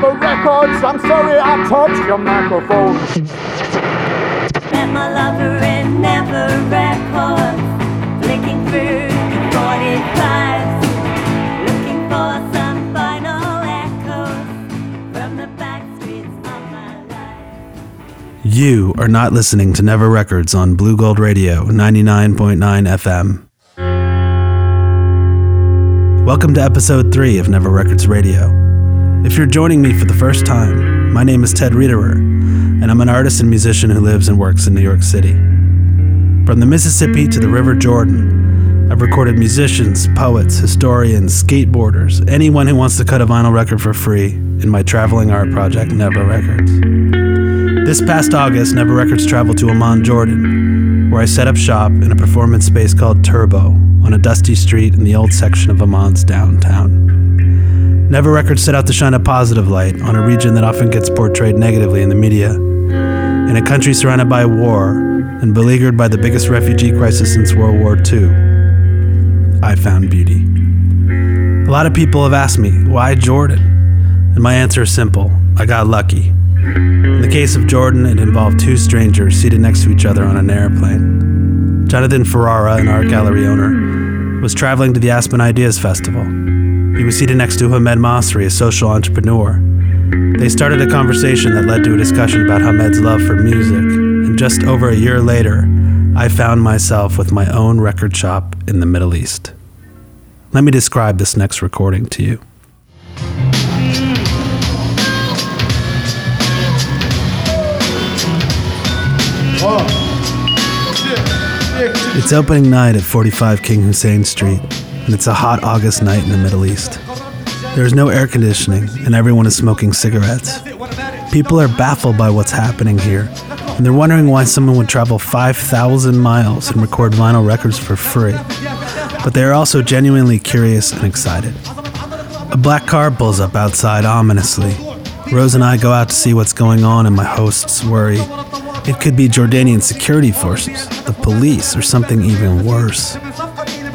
Thank you, Never Records. I'm sorry I touched your microphone. Met my lover in Never Records, flicking through 45s, looking for some final echoes from the back streets of my life. You are not listening to Never Records on Blue Gold Radio 99.9 FM. Welcome to episode 3 of Never Records Radio. If you're joining me for the first time, my name is Ted Riederer, and I'm an artist and musician who lives and works in New York City. From the Mississippi to the River Jordan, I've recorded musicians, poets, historians, skateboarders, anyone who wants to cut a vinyl record for free in my traveling art project, Never Records. This past August, Never Records traveled to Amman, Jordan, where I set up shop in a performance space called Turbo on a dusty street in the old section of Amman's downtown. Never Records set out to shine a positive light on a region that often gets portrayed negatively in the media. In a country surrounded by war and beleaguered by the biggest refugee crisis since World War II, I found beauty. A lot of people have asked me, why Jordan? And my answer is simple I got lucky. In the case of Jordan, it involved two strangers seated next to each other on an airplane. Jonathan Ferrara, an art gallery owner, was traveling to the Aspen Ideas Festival. He was seated next to Hamed Masri, a social entrepreneur. They started a conversation that led to a discussion about Hamed's love for music, and just over a year later, I found myself with my own record shop in the Middle East. Let me describe this next recording to you. It's opening night at 45 King Hussein Street, and it's a hot August night in the Middle East. There is no air conditioning, and everyone is smoking cigarettes. People are baffled by what's happening here, and they're wondering why someone would travel 5,000 miles and record vinyl records for free. But they are also genuinely curious and excited. A black car pulls up outside ominously. Rose and I go out to see what's going on, and my hosts worry. It could be Jordanian security forces, the police, or something even worse.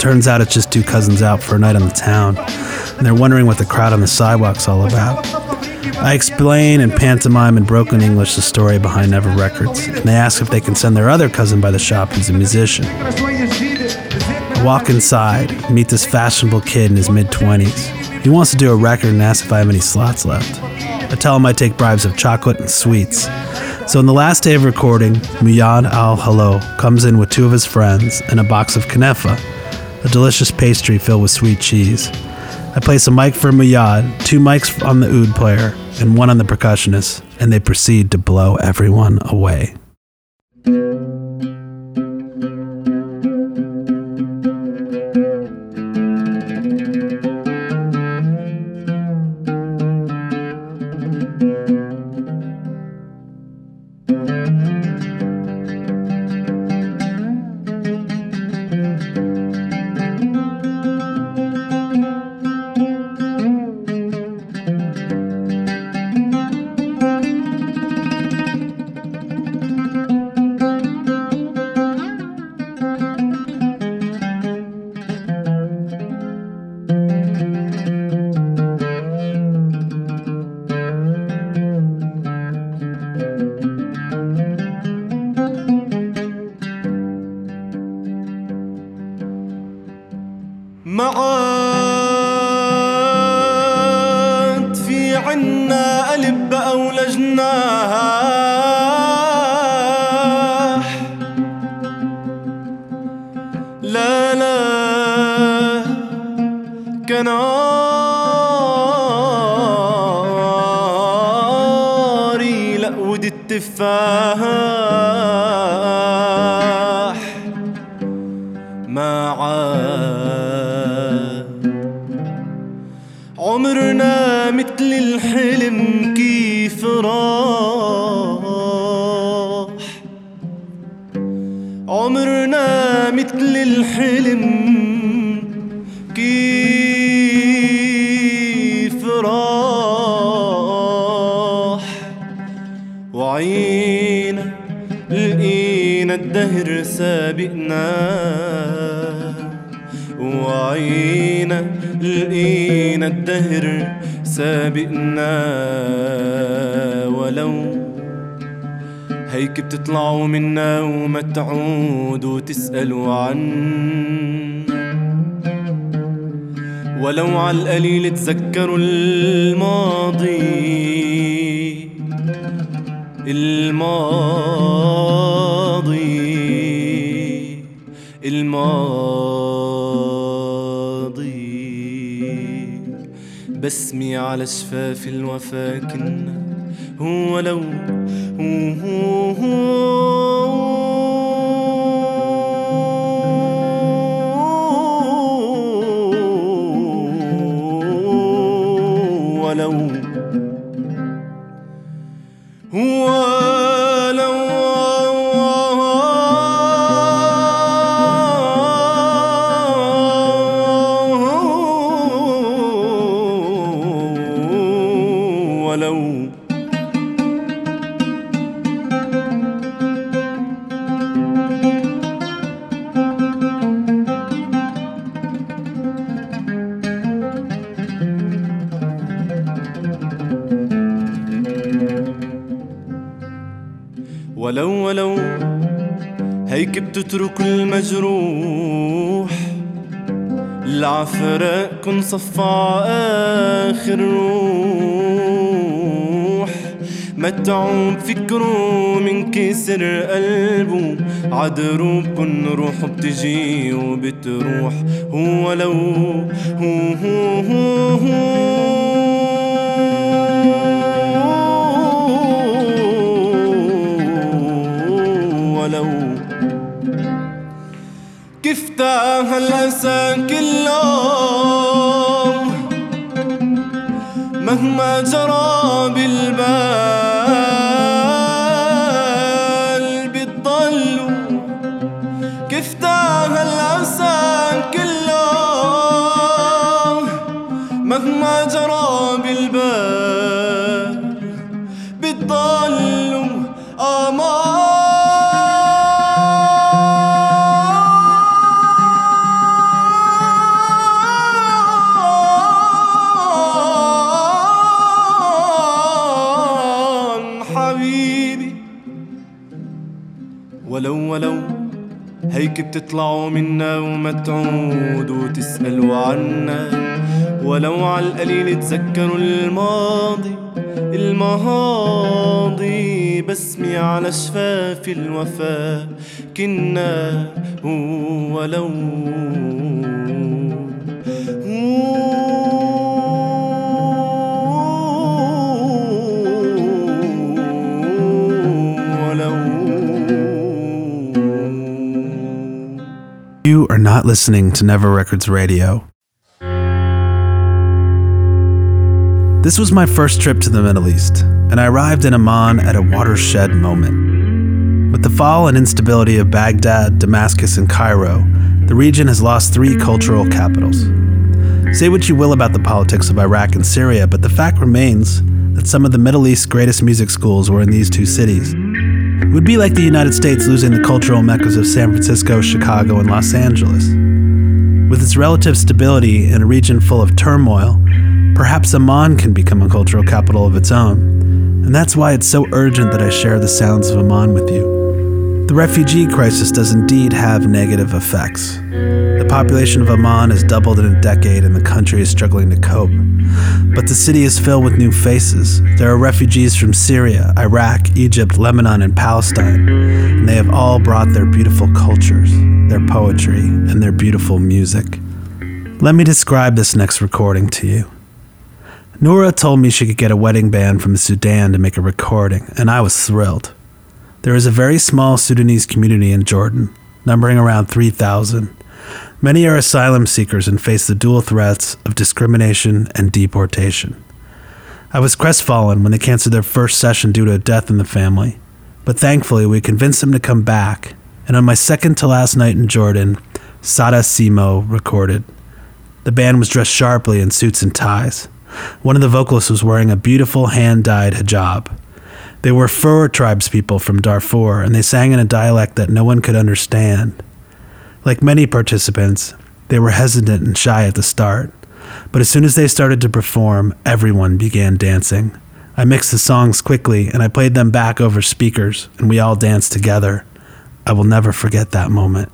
Turns out it's just two cousins out for a night on the town, and they're wondering what the crowd on the sidewalk's all about. I explain and pantomime in broken English the story behind Never Records, and they ask if they can send their other cousin by the shop who's a musician. I walk inside, meet this fashionable kid in his mid 20s. He wants to do a record and asks if I have any slots left. I tell him I take bribes of chocolate and sweets. So, on the last day of recording, Muyad Al Halo comes in with two of his friends and a box of Kanefa, a delicious pastry filled with sweet cheese. I place a mic for Muyad, two mics on the oud player, and one on the percussionist, and they proceed to blow everyone away. لقود التفاح. ما عاد عمرنا مثل الحلم كيف راح. الدهر سابقنا وعينا لقينا الدهر سابقنا. ولو هيك بتطلعوا منا وما تعودوا تسألوا عن ولو على القليل تذكروا الماضي. الماضي. الماضي. بسمي على شفاف الوفا كنا هو لو هيك بتترك المجروح. العفراء كن صفع آخر روح. متعوب فكره من كسر قلبه عدروب كن روحه بتجي وبتروح. هو لو هو هو هو هو يفتح الأسى كل يوم مهما جرى بي هيك بتطلعوا منا وما تعودوا تسألوا عنا. ولو على القليل تذكروا الماضي الماضي بسمي على شفاف الوفا. كنا ولو not listening to Never Records Radio. This was my first trip to the Middle East, and I arrived in Amman at a watershed moment. With the fall and instability of Baghdad, Damascus, and Cairo, the region has lost three cultural capitals. Say what you will about the politics of Iraq and Syria, but the fact remains that some of the Middle East's greatest music schools were in these two cities. It would be like the United States losing the cultural meccas of San Francisco, Chicago, and Los Angeles. With its relative stability in a region full of turmoil, perhaps Amman can become a cultural capital of its own. And that's why it's so urgent that I share the sounds of Amman with you. The refugee crisis does indeed have negative effects. The population of Amman has doubled in a decade and the country is struggling to cope. But the city is filled with new faces. There are refugees from Syria, Iraq, Egypt, Lebanon, and Palestine, and they have all brought their beautiful cultures, their poetry, and their beautiful music. Let me describe this next recording to you. Noura told me she could get a wedding band from Sudan to make a recording, and I was thrilled. There is a very small Sudanese community in Jordan, numbering around 3,000. Many are asylum seekers and face the dual threats of discrimination and deportation. I was crestfallen when they canceled their first session due to a death in the family, but thankfully we convinced them to come back, and on my second to last night in Jordan, Sada Simo recorded. The band was dressed sharply in suits and ties. One of the vocalists was wearing a beautiful hand dyed hijab. They were Fur tribespeople from Darfur, and they sang in a dialect that no one could understand. Like many participants, they were hesitant and shy at the start, but as soon as they started to perform, everyone began dancing. I mixed the songs quickly and I played them back over speakers, and we all danced together. I will never forget that moment.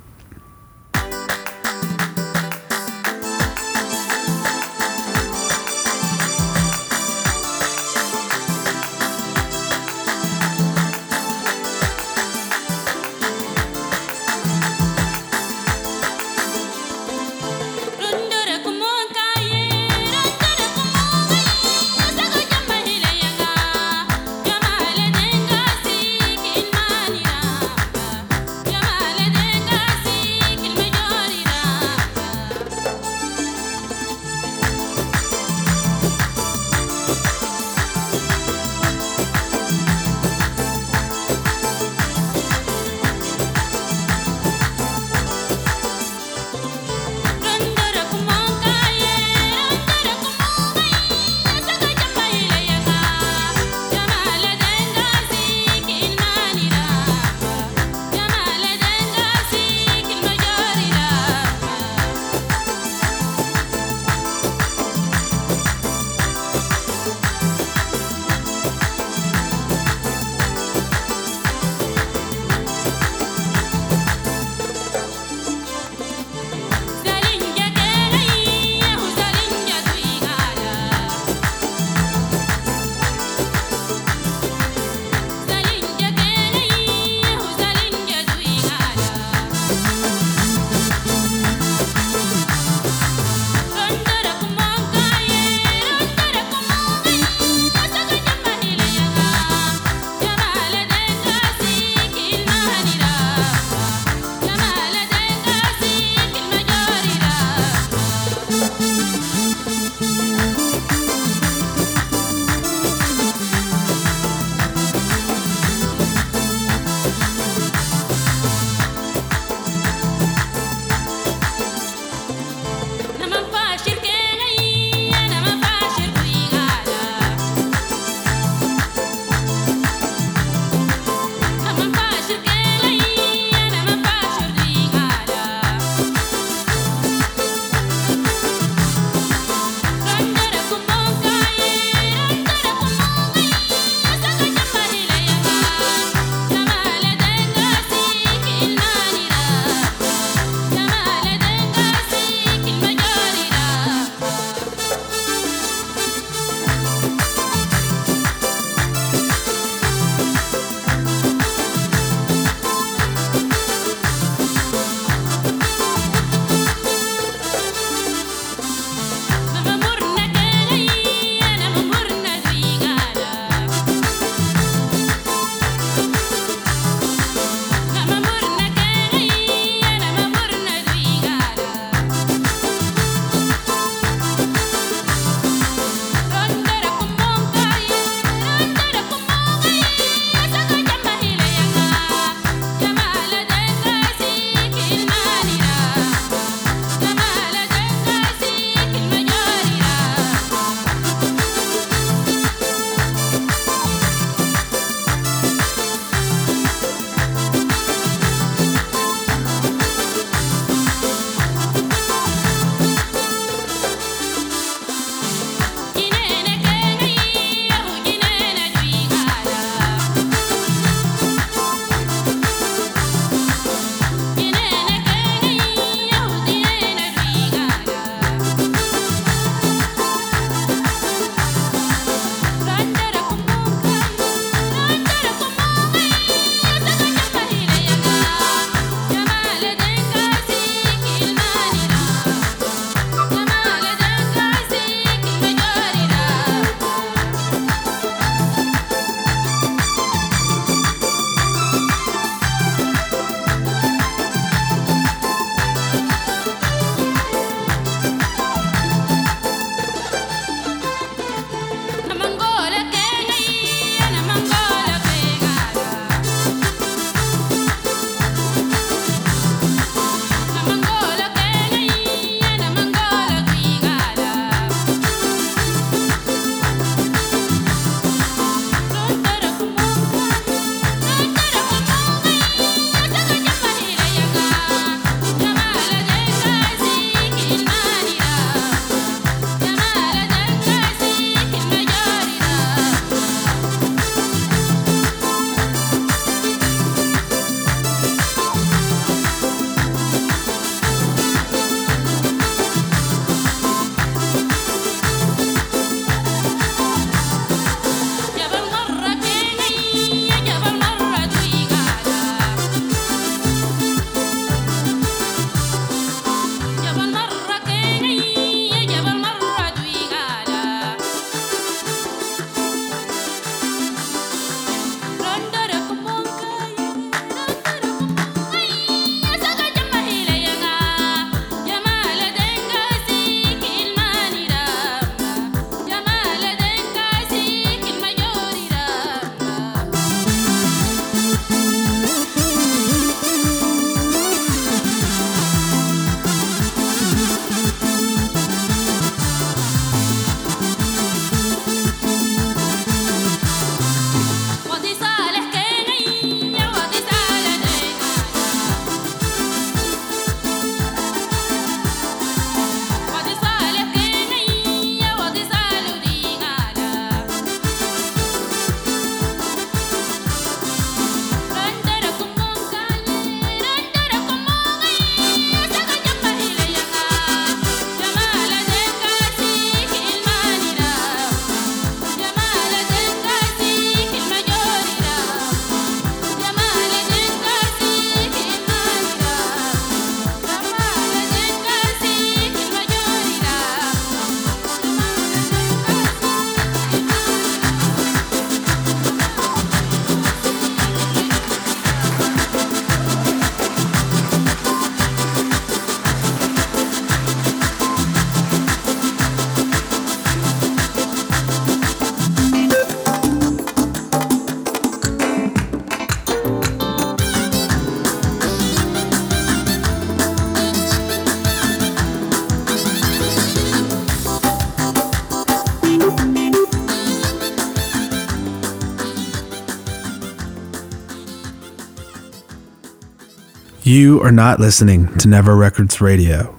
You are not listening to Never Records Radio.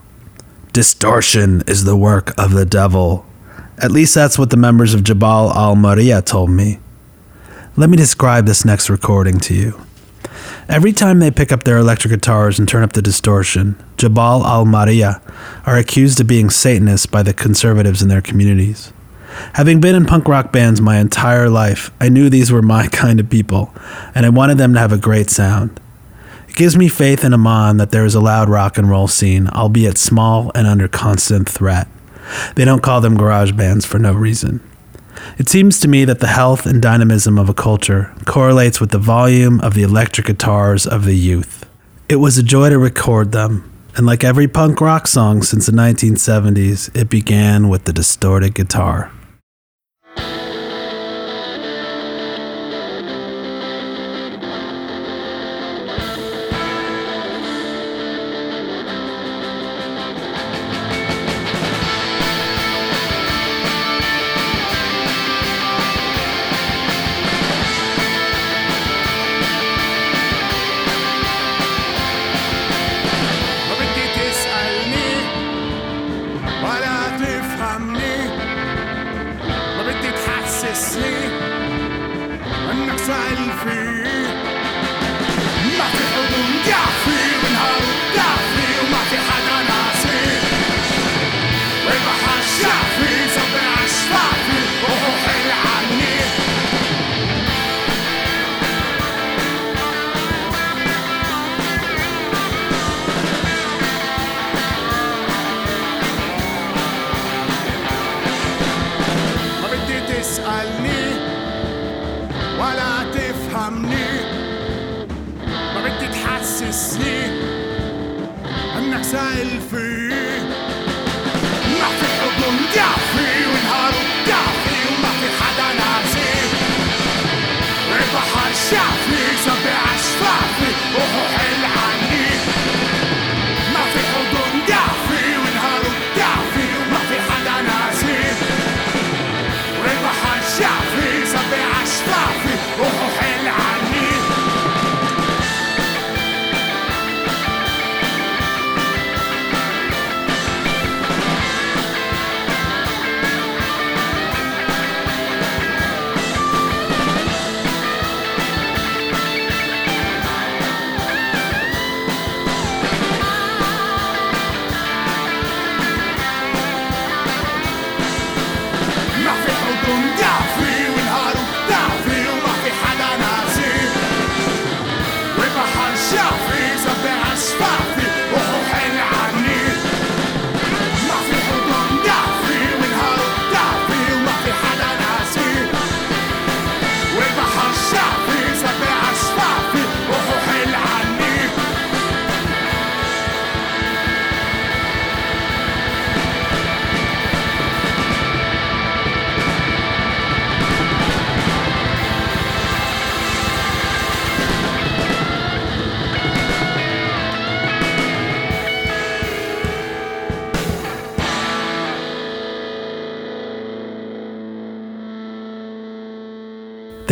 Distortion is the work of the devil. At least that's what the members of Jabal al Maria told me. Let me describe this next recording to you. Every time they pick up their electric guitars and turn up the distortion, Jabal al Maria are accused of being Satanists by the conservatives in their communities. Having been in punk rock bands my entire life, I knew these were my kind of people, and I wanted them to have a great sound. It gives me faith in Amman that there is a loud rock and roll scene, albeit small and under constant threat. They don't call them garage bands for no reason. It seems to me that the health and dynamism of a culture correlates with the volume of the electric guitars of the youth. It was a joy to record them, and like every punk rock song since the 1970s, it began with the distorted guitar. تحسسني انك سائل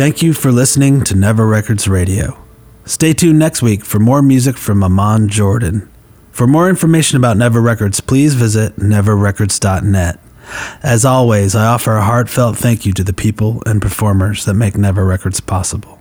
Thank you for listening to Never Records Radio. Stay tuned next week for more music from Amman Jordan. For more information about Never Records, please visit neverrecords.net. As always, I offer a heartfelt thank you to the people and performers that make Never Records possible.